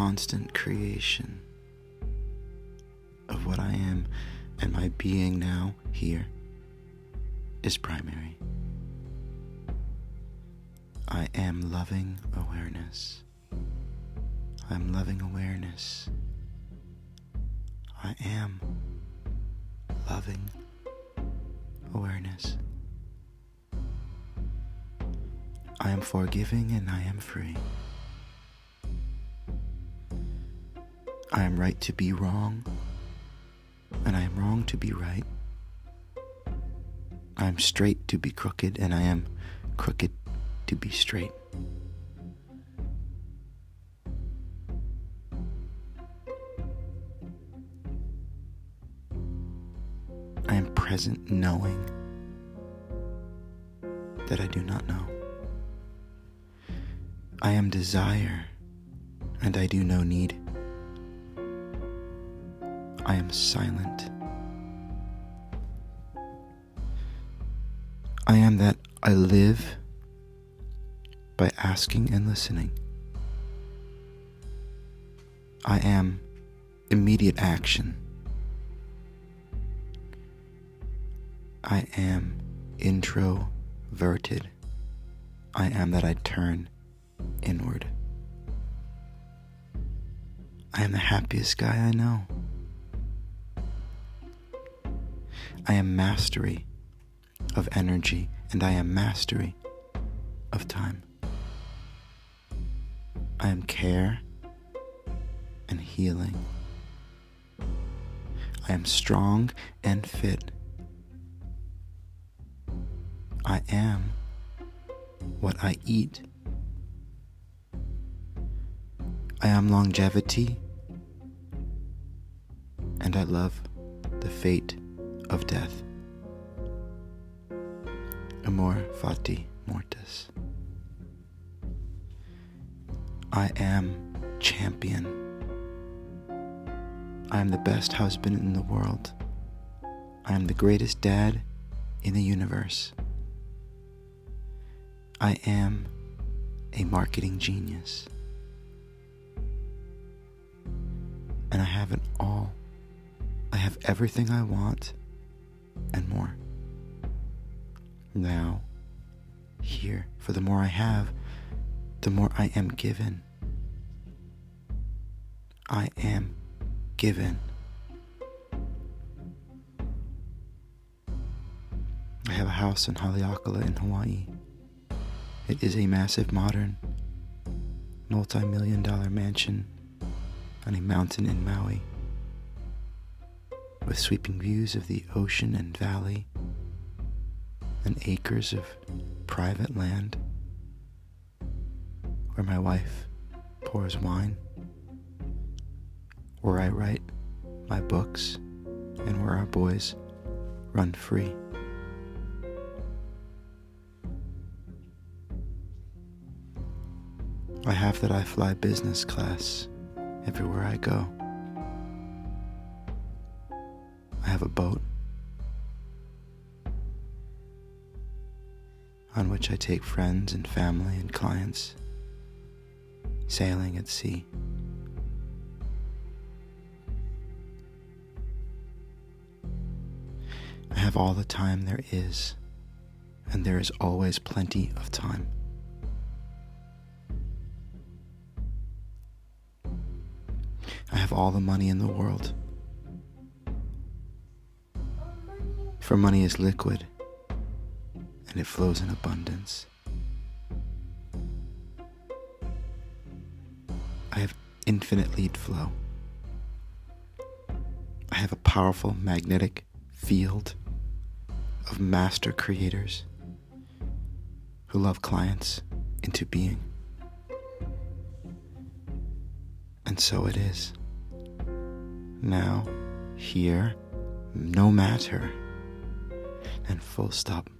constant creation of what I am and my being now here is primary. I am loving awareness. I'm loving awareness. I am loving awareness. I am forgiving and I am free. I am right to be wrong, and I am wrong to be right. I am straight to be crooked, and I am crooked to be straight. I am present knowing that I do not know. I am desire and I do no need. I am silent. I am that I live by asking and listening. I am immediate action. I am introverted. I am that I turn inward. I am the happiest guy I know. I am mastery of energy, and I am mastery of time. I am care and healing. I am strong and fit. I am what I eat. I am longevity, and I love the fate of death. Amor fati mortis. I am champion. I am the best husband in the world. I am the greatest dad in the universe. I am a marketing genius. And I have it all. I have everything I want and more. Now, here, for the more I have, the more I am given. I am given. I have a house in Haleakala in Hawaii. It is a massive modern, multi million dollar mansion on a mountain in Maui with sweeping views of the ocean and valley and acres of private land where my wife pours wine, where I write my books, and where our boys run free. I have that I fly business class everywhere I go. Have a boat on which I take friends and family and clients sailing at sea. I have all the time there is, and there is always plenty of time. I have all the money in the world. For money is liquid and it flows in abundance. I have infinite lead flow. I have a powerful magnetic field of master creators who love clients into being. And so it is. Now, here, no matter, and full stop.